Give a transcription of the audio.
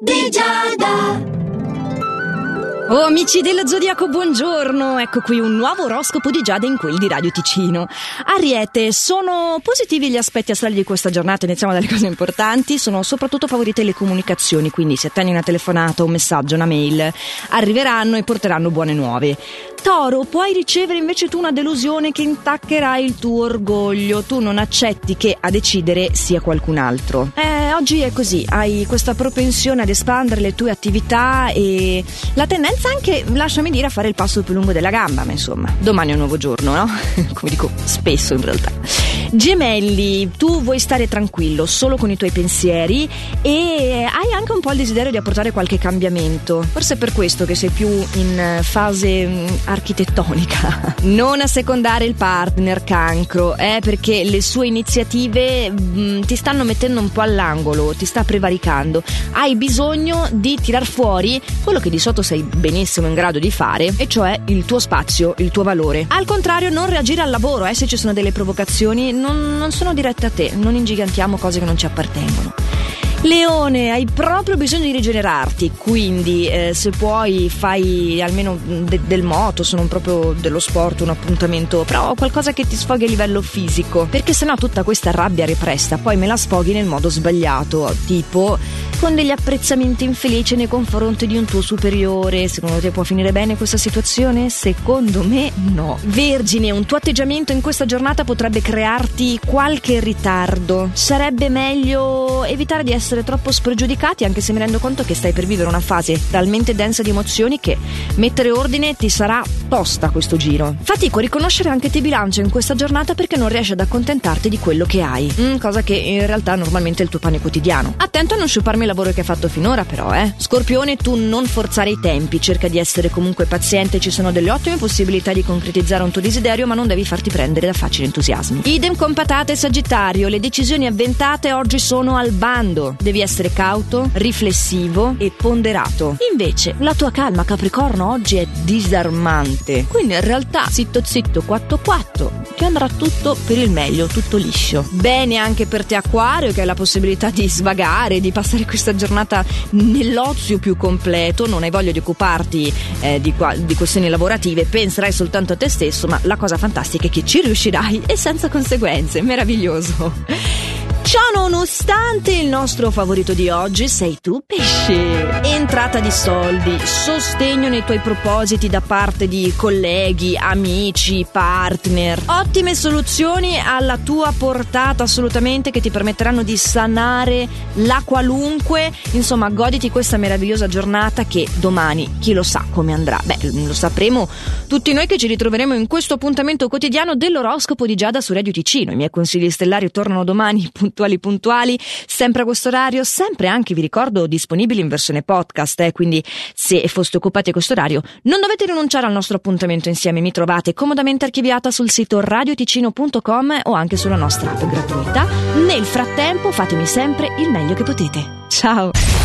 Di Giada. Oh amici dello Zodiaco, buongiorno! Ecco qui un nuovo oroscopo di Giada in quel di Radio Ticino. Ariete, sono positivi gli aspetti astrali di questa giornata, iniziamo dalle cose importanti, sono soprattutto favorite le comunicazioni, quindi se attendi una telefonata, un messaggio, una mail, arriveranno e porteranno buone nuove. Toro, puoi ricevere invece tu una delusione che intaccherà il tuo orgoglio, tu non accetti che a decidere sia qualcun altro. Eh, oggi è così, hai questa propensione ad espandere le tue attività e la tendenza anche, lasciami dire, a fare il passo più lungo della gamba, ma insomma, domani è un nuovo giorno, no? Come dico spesso in realtà. Gemelli, tu vuoi stare tranquillo solo con i tuoi pensieri e hai anche un po' il desiderio di apportare qualche cambiamento. Forse è per questo che sei più in fase mm, architettonica. Non assecondare il partner cancro, eh, perché le sue iniziative mh, mm, ti stanno mettendo un po' all'angolo, ti sta prevaricando. Hai bisogno di tirar fuori quello che di sotto sei benissimo in grado di fare, e cioè il tuo spazio, il tuo valore. Al contrario, non reagire al lavoro, eh, se ci sono delle provocazioni non, non sono dirette a te, non ingigantiamo cose che non ci appartengono. Leone, hai proprio bisogno di rigenerarti, quindi eh, se puoi fai almeno de- del moto, se non proprio dello sport, un appuntamento, però qualcosa che ti sfoghi a livello fisico, perché sennò tutta questa rabbia repressa poi me la sfoghi nel modo sbagliato, tipo con degli apprezzamenti infelici nei confronti di un tuo superiore. Secondo te può finire bene questa situazione? Secondo me no. Vergine, un tuo atteggiamento in questa giornata potrebbe crearti qualche ritardo. Sarebbe meglio evitare di essere troppo spregiudicati, anche se mi rendo conto che stai per vivere una fase talmente densa di emozioni che mettere ordine ti sarà tosta questo giro. Fatico a riconoscere anche te bilancia in questa giornata perché non riesci ad accontentarti di quello che hai. Mm, cosa che in realtà normalmente è il tuo pane quotidiano. Attento a non sciuparmi il lavoro che hai fatto finora, però, eh. Scorpione, tu non forzare i tempi, cerca di essere comunque paziente, ci sono delle ottime possibilità di concretizzare un tuo desiderio, ma non devi farti prendere da facili entusiasmi. Idem con patate e Sagittario, le decisioni avventate oggi sono al bando. Devi essere cauto, riflessivo e ponderato. Invece, la tua calma Capricorno oggi è disarmante. Quindi in realtà, zitto zitto, 4-4, che andrà tutto per il meglio, tutto liscio. Bene anche per te Acquario che hai la possibilità di svagare, di passare questa giornata nell'ozio più completo, non hai voglia di occuparti eh, di, qua, di questioni lavorative, penserai soltanto a te stesso, ma la cosa fantastica è che ci riuscirai e senza conseguenze, meraviglioso. Ciò nonostante il nostro favorito di oggi sei tu pesce. Entrata di soldi, sostegno nei tuoi propositi da parte di colleghi, amici, partner. Ottime soluzioni alla tua portata assolutamente che ti permetteranno di sanare la qualunque. Insomma, goditi questa meravigliosa giornata che domani chi lo sa come andrà. Beh, lo sapremo tutti noi che ci ritroveremo in questo appuntamento quotidiano dell'oroscopo di Giada su Radio Ticino. I miei consigli stellari tornano domani puntuali puntuali, sempre a questo orario, sempre anche vi ricordo disponibili in versione podcast, eh, quindi se foste occupati a questo orario non dovete rinunciare al nostro appuntamento insieme, mi trovate comodamente archiviata sul sito radioticino.com o anche sulla nostra app gratuita. Nel frattempo fatemi sempre il meglio che potete. Ciao!